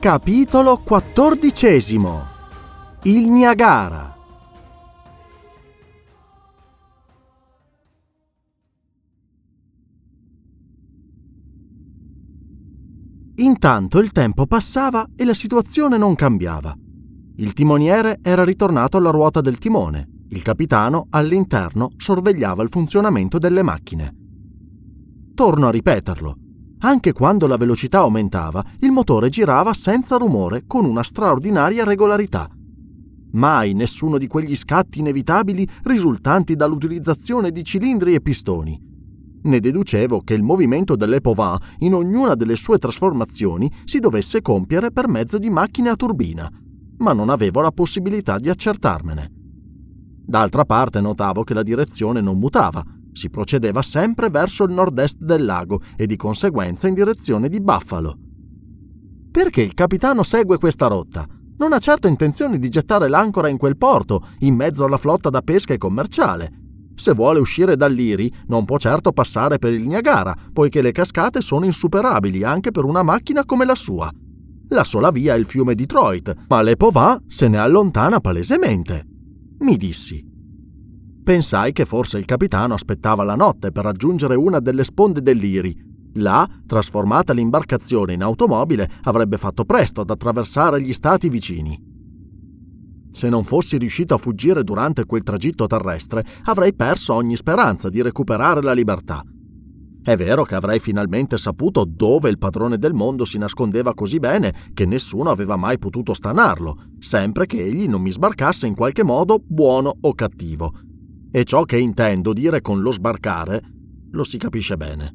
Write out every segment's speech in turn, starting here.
Capitolo quattordicesimo Il Niagara Intanto il tempo passava e la situazione non cambiava. Il timoniere era ritornato alla ruota del timone, il capitano all'interno sorvegliava il funzionamento delle macchine. Torno a ripeterlo. Anche quando la velocità aumentava, il motore girava senza rumore con una straordinaria regolarità. Mai nessuno di quegli scatti inevitabili risultanti dall'utilizzazione di cilindri e pistoni. Ne deducevo che il movimento dell'Epovin in ognuna delle sue trasformazioni si dovesse compiere per mezzo di macchine a turbina, ma non avevo la possibilità di accertarmene. D'altra parte notavo che la direzione non mutava, si procedeva sempre verso il nord-est del lago e di conseguenza in direzione di Buffalo. Perché il capitano segue questa rotta? Non ha certo intenzione di gettare l'ancora in quel porto, in mezzo alla flotta da pesca e commerciale. Se vuole uscire dall'Iri, non può certo passare per il Niagara, poiché le cascate sono insuperabili anche per una macchina come la sua. La sola via è il fiume Detroit, ma l'Epovin se ne allontana palesemente. Mi dissi. Pensai che forse il capitano aspettava la notte per raggiungere una delle sponde dell'Iri. Là, trasformata l'imbarcazione in automobile, avrebbe fatto presto ad attraversare gli stati vicini. Se non fossi riuscito a fuggire durante quel tragitto terrestre, avrei perso ogni speranza di recuperare la libertà. È vero che avrei finalmente saputo dove il padrone del mondo si nascondeva così bene che nessuno aveva mai potuto stanarlo, sempre che egli non mi sbarcasse in qualche modo buono o cattivo. E ciò che intendo dire con lo sbarcare lo si capisce bene.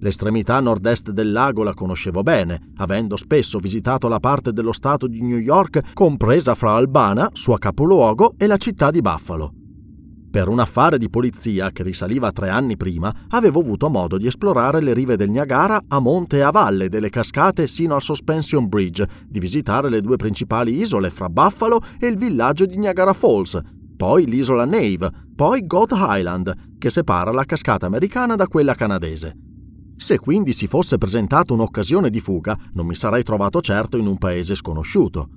L'estremità nord-est del lago la conoscevo bene, avendo spesso visitato la parte dello stato di New York compresa fra Albana, sua capoluogo, e la città di Buffalo. Per un affare di polizia che risaliva tre anni prima, avevo avuto modo di esplorare le rive del Niagara a monte e a valle delle cascate sino al Suspension Bridge, di visitare le due principali isole fra Buffalo e il villaggio di Niagara Falls, poi l'isola Nave, poi God Island, che separa la cascata americana da quella canadese. Se quindi si fosse presentata un'occasione di fuga, non mi sarei trovato certo in un paese sconosciuto.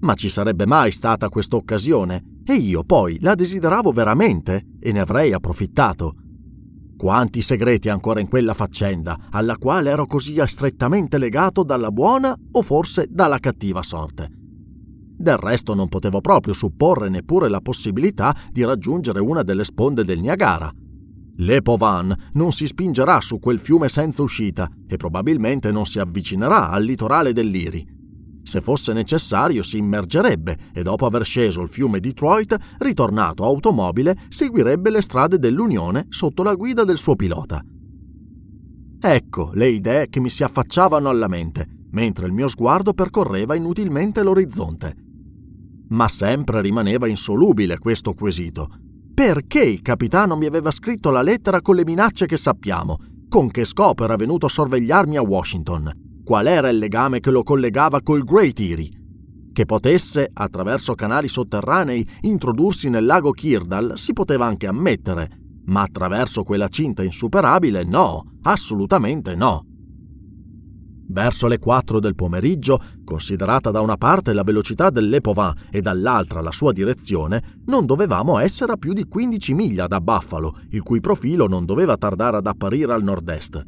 Ma ci sarebbe mai stata questa occasione? E io poi la desideravo veramente e ne avrei approfittato. Quanti segreti ancora in quella faccenda, alla quale ero così strettamente legato dalla buona o forse dalla cattiva sorte. Del resto non potevo proprio supporre neppure la possibilità di raggiungere una delle sponde del Niagara. L'Epovan non si spingerà su quel fiume senza uscita e probabilmente non si avvicinerà al litorale dell'Iri. Se fosse necessario si immergerebbe e dopo aver sceso il fiume Detroit, ritornato automobile, seguirebbe le strade dell'Unione sotto la guida del suo pilota. Ecco le idee che mi si affacciavano alla mente, mentre il mio sguardo percorreva inutilmente l'orizzonte. Ma sempre rimaneva insolubile questo quesito. Perché il capitano mi aveva scritto la lettera con le minacce che sappiamo? Con che scopo era venuto a sorvegliarmi a Washington? qual era il legame che lo collegava col Great Erie, che potesse, attraverso canali sotterranei, introdursi nel lago Kirdal si poteva anche ammettere, ma attraverso quella cinta insuperabile no, assolutamente no. Verso le 4 del pomeriggio, considerata da una parte la velocità dell'Epovin e dall'altra la sua direzione, non dovevamo essere a più di 15 miglia da Buffalo, il cui profilo non doveva tardare ad apparire al nord-est.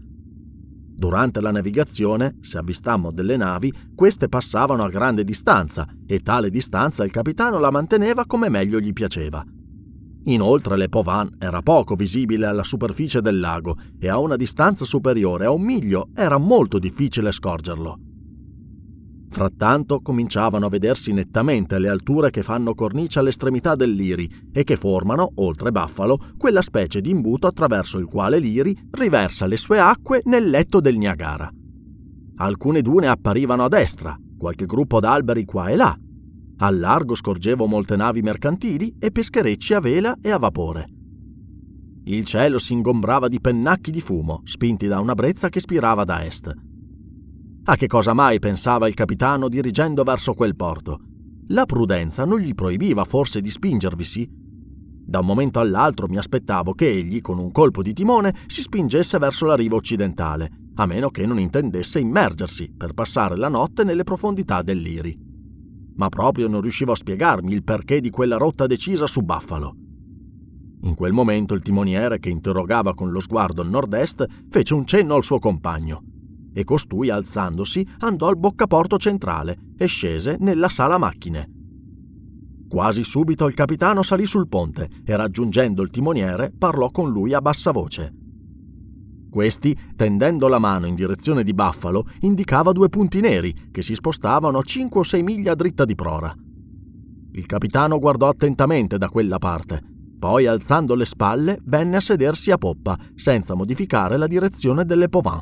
Durante la navigazione, se avvistammo delle navi, queste passavano a grande distanza e tale distanza il capitano la manteneva come meglio gli piaceva. Inoltre l'Epovan era poco visibile alla superficie del lago e a una distanza superiore a un miglio era molto difficile scorgerlo. Frattanto cominciavano a vedersi nettamente le alture che fanno cornice all'estremità dell'Iri e che formano, oltre Buffalo, quella specie di imbuto attraverso il quale l'Iri riversa le sue acque nel letto del Niagara. Alcune dune apparivano a destra, qualche gruppo d'alberi qua e là. Al largo scorgevo molte navi mercantili e pescherecci a vela e a vapore. Il cielo si ingombrava di pennacchi di fumo, spinti da una brezza che spirava da est. A che cosa mai pensava il capitano dirigendo verso quel porto? La prudenza non gli proibiva forse di spingervisi? Da un momento all'altro mi aspettavo che egli, con un colpo di timone, si spingesse verso la riva occidentale, a meno che non intendesse immergersi per passare la notte nelle profondità dell'Iri. Ma proprio non riuscivo a spiegarmi il perché di quella rotta decisa su Buffalo. In quel momento il timoniere, che interrogava con lo sguardo il nord-est, fece un cenno al suo compagno e costui, alzandosi, andò al boccaporto centrale e scese nella sala macchine. Quasi subito il capitano salì sul ponte e raggiungendo il timoniere parlò con lui a bassa voce. Questi, tendendo la mano in direzione di Buffalo, indicava due punti neri che si spostavano a 5 o 6 miglia dritta di prora. Il capitano guardò attentamente da quella parte, poi alzando le spalle venne a sedersi a poppa, senza modificare la direzione delle Povin.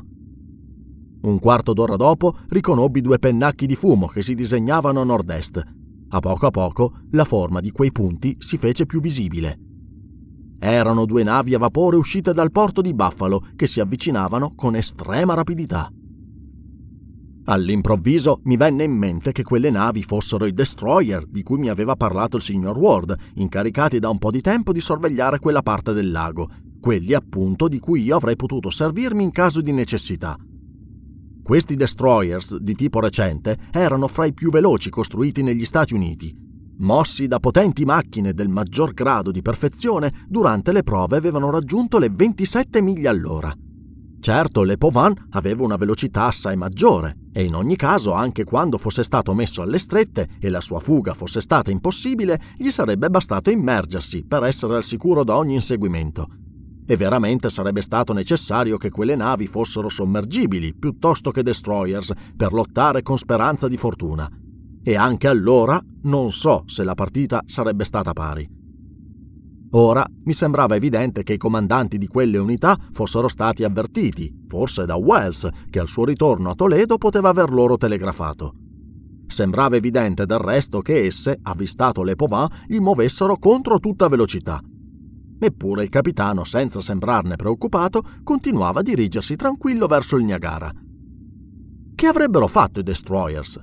Un quarto d'ora dopo riconobbi due pennacchi di fumo che si disegnavano a nord-est a poco a poco la forma di quei punti si fece più visibile. Erano due navi a vapore uscite dal porto di Buffalo che si avvicinavano con estrema rapidità. All'improvviso mi venne in mente che quelle navi fossero i destroyer di cui mi aveva parlato il signor Ward, incaricati da un po' di tempo di sorvegliare quella parte del lago, quelli appunto di cui io avrei potuto servirmi in caso di necessità. Questi destroyers di tipo recente erano fra i più veloci costruiti negli Stati Uniti. Mossi da potenti macchine del maggior grado di perfezione, durante le prove avevano raggiunto le 27 miglia all'ora. Certo, le Povan aveva una velocità assai maggiore e in ogni caso, anche quando fosse stato messo alle strette e la sua fuga fosse stata impossibile, gli sarebbe bastato immergersi per essere al sicuro da ogni inseguimento e veramente sarebbe stato necessario che quelle navi fossero sommergibili piuttosto che destroyers per lottare con speranza di fortuna. E anche allora non so se la partita sarebbe stata pari. Ora mi sembrava evidente che i comandanti di quelle unità fossero stati avvertiti, forse da Wells, che al suo ritorno a Toledo poteva aver loro telegrafato. Sembrava evidente del resto che esse, avvistato le Povin, gli muovessero contro tutta velocità Eppure il capitano, senza sembrarne preoccupato, continuava a dirigersi tranquillo verso il Niagara. Che avrebbero fatto i destroyers?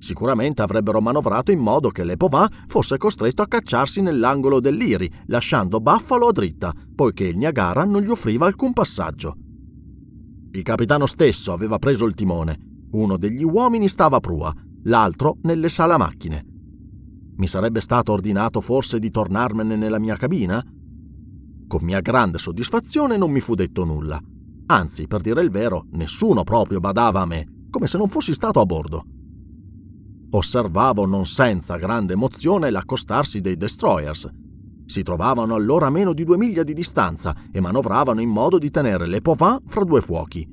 Sicuramente avrebbero manovrato in modo che l'Epovin fosse costretto a cacciarsi nell'angolo dell'Iri, lasciando Buffalo a dritta, poiché il Niagara non gli offriva alcun passaggio. Il capitano stesso aveva preso il timone. Uno degli uomini stava a prua, l'altro nelle sala macchine. Mi sarebbe stato ordinato forse di tornarmene nella mia cabina? Con mia grande soddisfazione non mi fu detto nulla. Anzi, per dire il vero, nessuno proprio badava a me, come se non fossi stato a bordo. Osservavo non senza grande emozione l'accostarsi dei destroyers. Si trovavano allora a meno di due miglia di distanza e manovravano in modo di tenere le Povin fra due fuochi.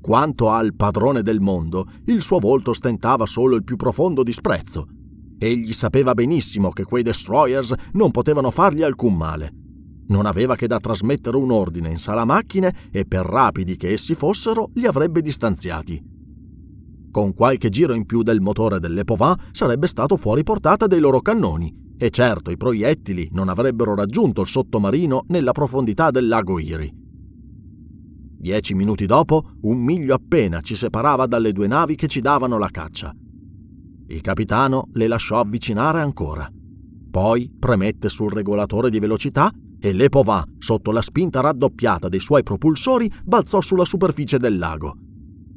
Quanto al padrone del mondo, il suo volto stentava solo il più profondo disprezzo. Egli sapeva benissimo che quei destroyers non potevano fargli alcun male. Non aveva che da trasmettere un ordine in sala macchine e per rapidi che essi fossero li avrebbe distanziati. Con qualche giro in più del motore dell'Epovin sarebbe stato fuori portata dei loro cannoni e certo i proiettili non avrebbero raggiunto il sottomarino nella profondità del lago Iri. Dieci minuti dopo, un miglio appena ci separava dalle due navi che ci davano la caccia. Il capitano le lasciò avvicinare ancora. Poi premette sul regolatore di velocità e l'Epovin, sotto la spinta raddoppiata dei suoi propulsori, balzò sulla superficie del lago.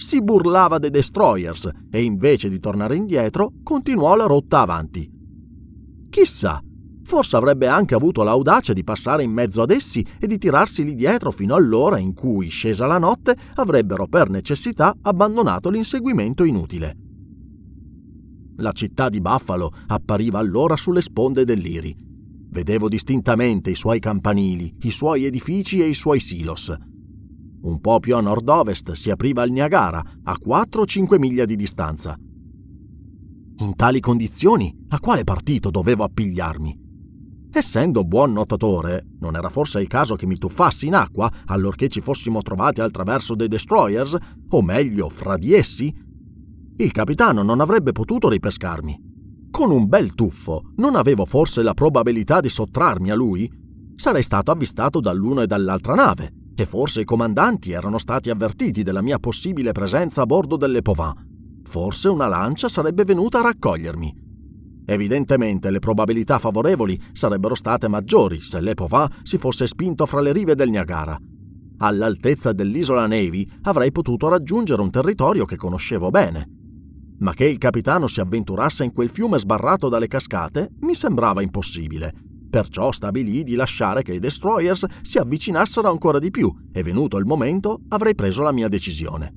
Si burlava dei destroyers e invece di tornare indietro continuò la rotta avanti. Chissà, forse avrebbe anche avuto l'audacia di passare in mezzo ad essi e di tirarsi lì dietro fino all'ora in cui, scesa la notte, avrebbero per necessità abbandonato l'inseguimento inutile. La città di Buffalo appariva allora sulle sponde dell'Iri Vedevo distintamente i suoi campanili, i suoi edifici e i suoi silos. Un po' più a nord-ovest si apriva il Niagara, a 4 o 5 miglia di distanza. In tali condizioni, a quale partito dovevo appigliarmi? Essendo buon nuotatore, non era forse il caso che mi tuffassi in acqua allorché ci fossimo trovati al traverso dei destroyers, o meglio, fra di essi? Il capitano non avrebbe potuto ripescarmi. Con un bel tuffo, non avevo forse la probabilità di sottrarmi a lui? Sarei stato avvistato dall'una e dall'altra nave, e forse i comandanti erano stati avvertiti della mia possibile presenza a bordo delle Povin. Forse una lancia sarebbe venuta a raccogliermi. Evidentemente le probabilità favorevoli sarebbero state maggiori se l'Epovin si fosse spinto fra le rive del Niagara. All'altezza dell'isola Navy avrei potuto raggiungere un territorio che conoscevo bene. Ma che il capitano si avventurasse in quel fiume sbarrato dalle cascate mi sembrava impossibile. Perciò stabilì di lasciare che i destroyers si avvicinassero ancora di più e venuto il momento avrei preso la mia decisione.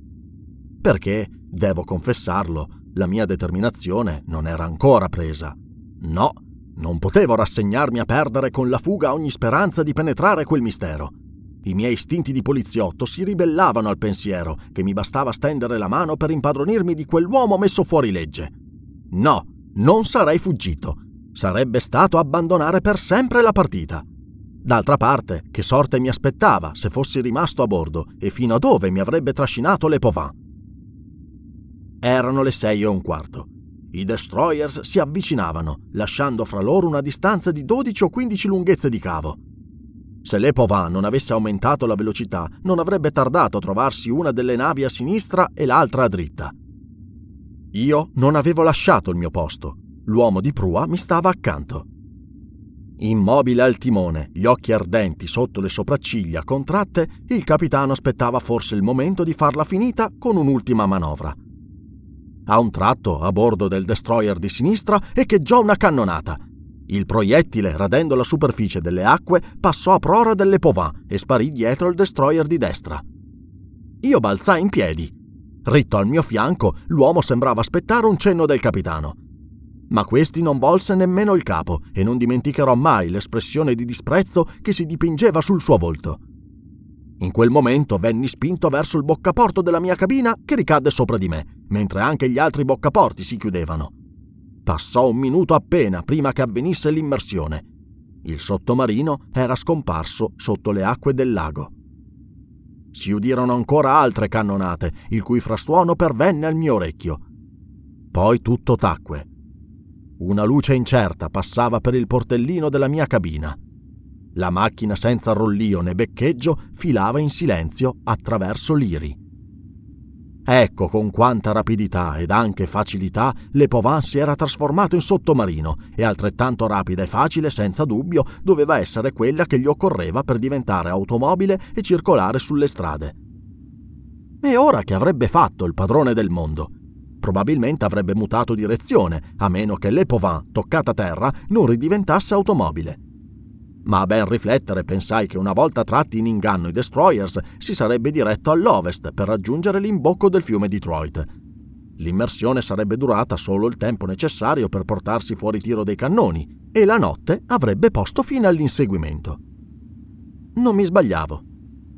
Perché, devo confessarlo, la mia determinazione non era ancora presa. No, non potevo rassegnarmi a perdere con la fuga ogni speranza di penetrare quel mistero. I miei istinti di poliziotto si ribellavano al pensiero che mi bastava stendere la mano per impadronirmi di quell'uomo messo fuori legge. No, non sarei fuggito. Sarebbe stato abbandonare per sempre la partita. D'altra parte, che sorte mi aspettava se fossi rimasto a bordo e fino a dove mi avrebbe trascinato le Povin? Erano le sei e un quarto. I destroyers si avvicinavano, lasciando fra loro una distanza di 12 o 15 lunghezze di cavo. Se l'Epovan non avesse aumentato la velocità, non avrebbe tardato a trovarsi una delle navi a sinistra e l'altra a dritta. Io non avevo lasciato il mio posto. L'uomo di prua mi stava accanto. Immobile al timone, gli occhi ardenti sotto le sopracciglia contratte, il capitano aspettava forse il momento di farla finita con un'ultima manovra. A un tratto, a bordo del destroyer di sinistra, echeggiò una cannonata. Il proiettile, radendo la superficie delle acque, passò a prora delle Povin e sparì dietro il destroyer di destra. Io balzai in piedi. Ritto al mio fianco, l'uomo sembrava aspettare un cenno del capitano. Ma questi non volse nemmeno il capo e non dimenticherò mai l'espressione di disprezzo che si dipingeva sul suo volto. In quel momento venni spinto verso il boccaporto della mia cabina che ricadde sopra di me mentre anche gli altri boccaporti si chiudevano. Passò un minuto appena prima che avvenisse l'immersione. Il sottomarino era scomparso sotto le acque del lago. Si udirono ancora altre cannonate, il cui frastuono pervenne al mio orecchio. Poi tutto tacque. Una luce incerta passava per il portellino della mia cabina. La macchina senza rollio né beccheggio filava in silenzio attraverso l'iri. Ecco con quanta rapidità ed anche facilità Le Povin si era trasformato in sottomarino e altrettanto rapida e facile, senza dubbio, doveva essere quella che gli occorreva per diventare automobile e circolare sulle strade. E ora che avrebbe fatto il padrone del mondo? Probabilmente avrebbe mutato direzione, a meno che Le Povin, toccata terra, non ridiventasse automobile ma a ben riflettere pensai che una volta tratti in inganno i destroyers si sarebbe diretto all'ovest per raggiungere l'imbocco del fiume Detroit. L'immersione sarebbe durata solo il tempo necessario per portarsi fuori tiro dei cannoni e la notte avrebbe posto fine all'inseguimento. Non mi sbagliavo.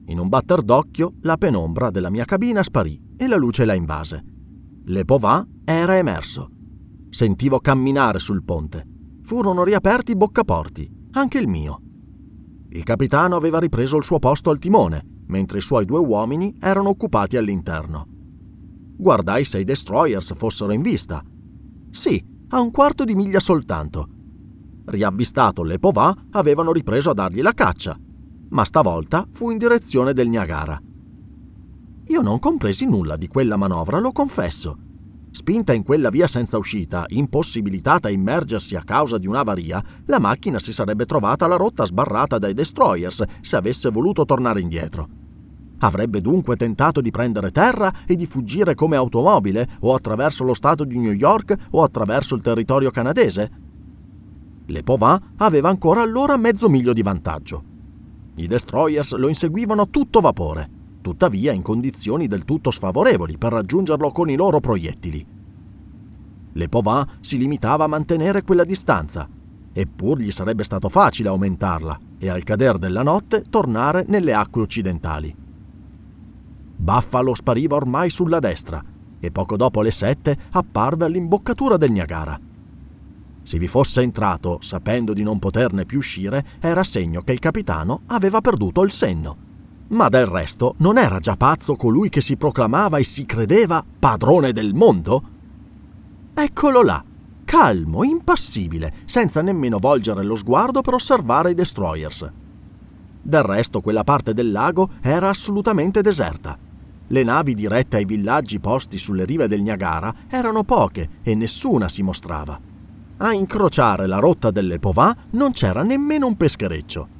In un batter d'occhio la penombra della mia cabina sparì e la luce la invase. Le Povin era emerso. Sentivo camminare sul ponte. Furono riaperti i boccaporti anche il mio. Il capitano aveva ripreso il suo posto al timone, mentre i suoi due uomini erano occupati all'interno. Guardai se i destroyers fossero in vista. Sì, a un quarto di miglia soltanto. Riavvistato le Povà, avevano ripreso a dargli la caccia, ma stavolta fu in direzione del Niagara. Io non compresi nulla di quella manovra, lo confesso, Spinta in quella via senza uscita, impossibilitata a immergersi a causa di un'avaria, la macchina si sarebbe trovata alla rotta sbarrata dai destroyers se avesse voluto tornare indietro. Avrebbe dunque tentato di prendere terra e di fuggire come automobile o attraverso lo stato di New York o attraverso il territorio canadese? Le Povin aveva ancora allora mezzo miglio di vantaggio. I destroyers lo inseguivano a tutto vapore tuttavia in condizioni del tutto sfavorevoli per raggiungerlo con i loro proiettili. Le Povin si limitava a mantenere quella distanza, eppur gli sarebbe stato facile aumentarla e al cader della notte tornare nelle acque occidentali. Buffalo spariva ormai sulla destra e poco dopo le sette apparve all'imboccatura del Niagara. Se vi fosse entrato sapendo di non poterne più uscire, era segno che il capitano aveva perduto il senno ma del resto non era già pazzo colui che si proclamava e si credeva padrone del mondo? Eccolo là, calmo, impassibile, senza nemmeno volgere lo sguardo per osservare i destroyers. Del resto quella parte del lago era assolutamente deserta. Le navi dirette ai villaggi posti sulle rive del Niagara erano poche e nessuna si mostrava. A incrociare la rotta delle Povà non c'era nemmeno un peschereccio.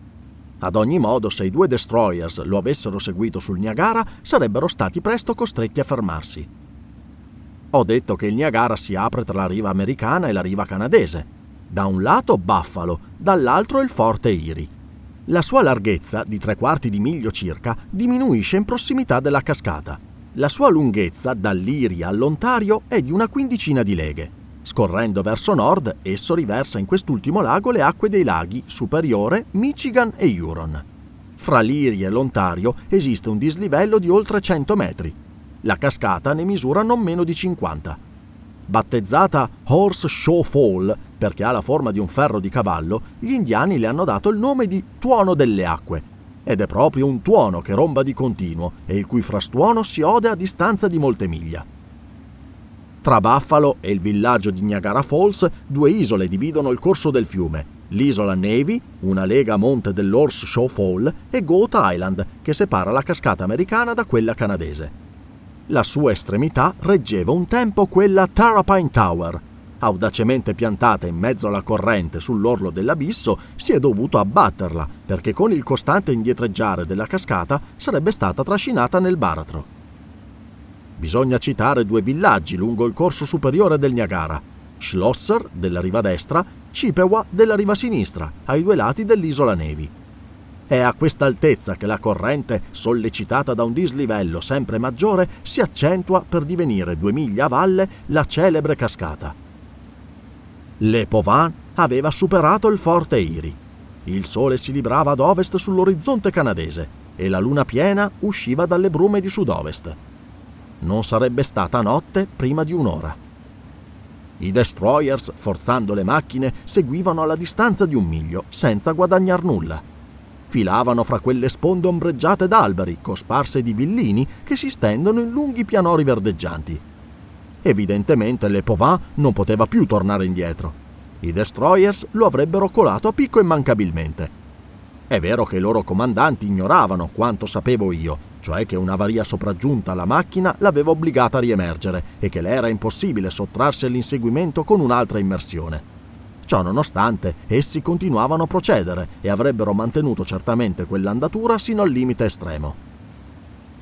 Ad ogni modo, se i due destroyers lo avessero seguito sul Niagara, sarebbero stati presto costretti a fermarsi. Ho detto che il Niagara si apre tra la riva americana e la riva canadese. Da un lato Buffalo, dall'altro il forte Erie. La sua larghezza, di tre quarti di miglio circa, diminuisce in prossimità della cascata. La sua lunghezza, dall'Erie all'Ontario, è di una quindicina di leghe. Scorrendo verso nord, esso riversa in quest'ultimo lago le acque dei laghi Superiore, Michigan e Huron. Fra l'Erie e l'Ontario esiste un dislivello di oltre 100 metri. La cascata ne misura non meno di 50. Battezzata Horse Show Fall perché ha la forma di un ferro di cavallo, gli indiani le hanno dato il nome di Tuono delle Acque. Ed è proprio un tuono che romba di continuo e il cui frastuono si ode a distanza di molte miglia. Tra Buffalo e il villaggio di Niagara Falls, due isole dividono il corso del fiume. L'isola Navy, una lega monte dell'Horse Show Fall, e Goat Island, che separa la cascata americana da quella canadese. La sua estremità reggeva un tempo quella Tarapine Tower. Audacemente piantata in mezzo alla corrente sull'orlo dell'abisso, si è dovuto abbatterla perché con il costante indietreggiare della cascata sarebbe stata trascinata nel baratro. Bisogna citare due villaggi lungo il corso superiore del Niagara, Schlosser della riva destra, Chippewa della riva sinistra, ai due lati dell'isola Nevi. È a questa altezza che la corrente, sollecitata da un dislivello sempre maggiore, si accentua per divenire due miglia a valle la celebre cascata. Le Povin aveva superato il forte Erie. Il sole si librava ad ovest sull'orizzonte canadese e la luna piena usciva dalle brume di sud-ovest non sarebbe stata notte prima di un'ora. I destroyers, forzando le macchine, seguivano alla distanza di un miglio, senza guadagnar nulla. Filavano fra quelle sponde ombreggiate d'alberi, cosparse di villini che si stendono in lunghi pianori verdeggianti. Evidentemente le Povin non poteva più tornare indietro. I destroyers lo avrebbero colato a picco immancabilmente. È vero che i loro comandanti ignoravano quanto sapevo io, cioè che un'avaria sopraggiunta alla macchina l'aveva obbligata a riemergere e che le era impossibile sottrarsi all'inseguimento con un'altra immersione. Ciò nonostante, essi continuavano a procedere e avrebbero mantenuto certamente quell'andatura sino al limite estremo.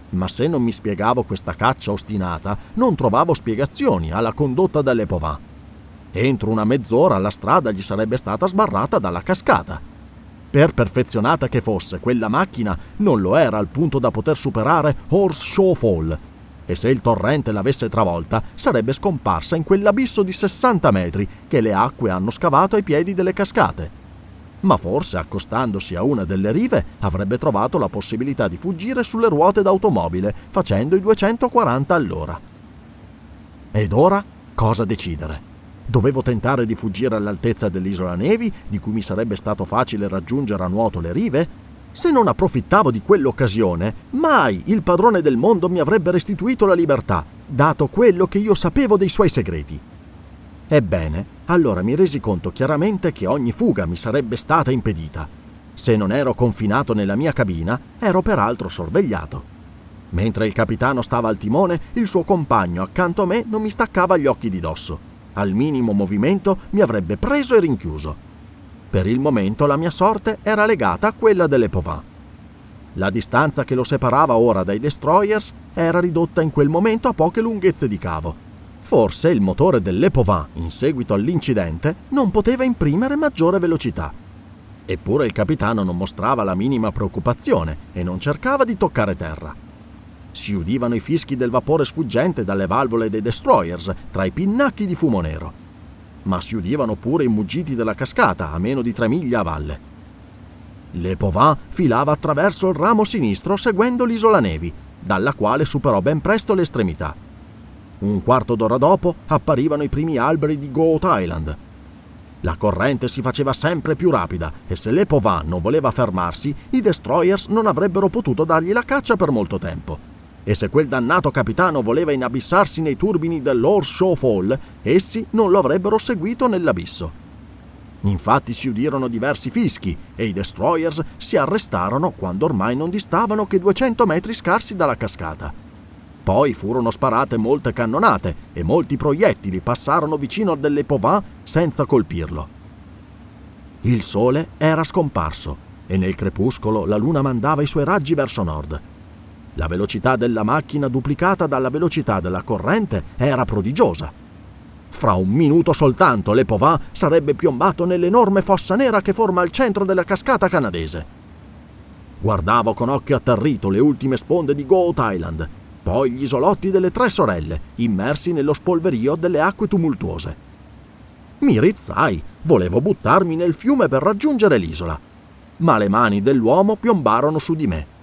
Ma se non mi spiegavo questa caccia ostinata, non trovavo spiegazioni alla condotta delle Povin. Entro una mezz'ora la strada gli sarebbe stata sbarrata dalla cascata per perfezionata che fosse, quella macchina non lo era al punto da poter superare Horse Show Fall. E se il torrente l'avesse travolta, sarebbe scomparsa in quell'abisso di 60 metri che le acque hanno scavato ai piedi delle cascate. Ma forse, accostandosi a una delle rive, avrebbe trovato la possibilità di fuggire sulle ruote d'automobile, facendo i 240 all'ora. Ed ora cosa decidere? Dovevo tentare di fuggire all'altezza dell'isola Nevi, di cui mi sarebbe stato facile raggiungere a nuoto le rive? Se non approfittavo di quell'occasione, mai il padrone del mondo mi avrebbe restituito la libertà, dato quello che io sapevo dei suoi segreti. Ebbene, allora mi resi conto chiaramente che ogni fuga mi sarebbe stata impedita. Se non ero confinato nella mia cabina, ero peraltro sorvegliato. Mentre il capitano stava al timone, il suo compagno accanto a me non mi staccava gli occhi di dosso. Al minimo movimento mi avrebbe preso e rinchiuso. Per il momento la mia sorte era legata a quella delle Povin. La distanza che lo separava ora dai destroyers era ridotta in quel momento a poche lunghezze di cavo. Forse il motore delle Povin, in seguito all'incidente, non poteva imprimere maggiore velocità. Eppure il capitano non mostrava la minima preoccupazione e non cercava di toccare terra. Si udivano i fischi del vapore sfuggente dalle valvole dei destroyers tra i pinnacchi di fumo nero. Ma si udivano pure i muggiti della cascata a meno di tre miglia a valle. Le Povin filava attraverso il ramo sinistro seguendo l'isola Nevi, dalla quale superò ben presto l'estremità. Un quarto d'ora dopo apparivano i primi alberi di Goat Island. La corrente si faceva sempre più rapida e se le Povin non voleva fermarsi, i destroyers non avrebbero potuto dargli la caccia per molto tempo e se quel dannato capitano voleva inabissarsi nei turbini dell'Horse Show Fall, essi non lo avrebbero seguito nell'abisso. Infatti si udirono diversi fischi e i destroyers si arrestarono quando ormai non distavano che 200 metri scarsi dalla cascata. Poi furono sparate molte cannonate e molti proiettili passarono vicino a delle Povin senza colpirlo. Il sole era scomparso e nel crepuscolo la luna mandava i suoi raggi verso nord. La velocità della macchina duplicata dalla velocità della corrente era prodigiosa. Fra un minuto soltanto Le Povin sarebbe piombato nell'enorme fossa nera che forma il centro della cascata canadese. Guardavo con occhio atterrito le ultime sponde di Goat Island, poi gli isolotti delle tre sorelle, immersi nello spolverio delle acque tumultuose. Mi rizzai, volevo buttarmi nel fiume per raggiungere l'isola, ma le mani dell'uomo piombarono su di me.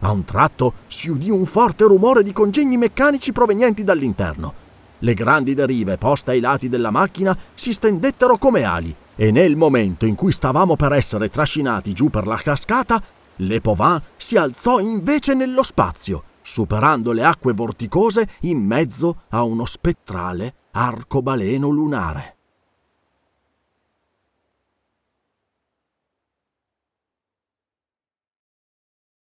A un tratto si udì un forte rumore di congegni meccanici provenienti dall'interno. Le grandi derive poste ai lati della macchina si stendettero come ali e nel momento in cui stavamo per essere trascinati giù per la cascata, Le Pauvin si alzò invece nello spazio, superando le acque vorticose in mezzo a uno spettrale arcobaleno lunare.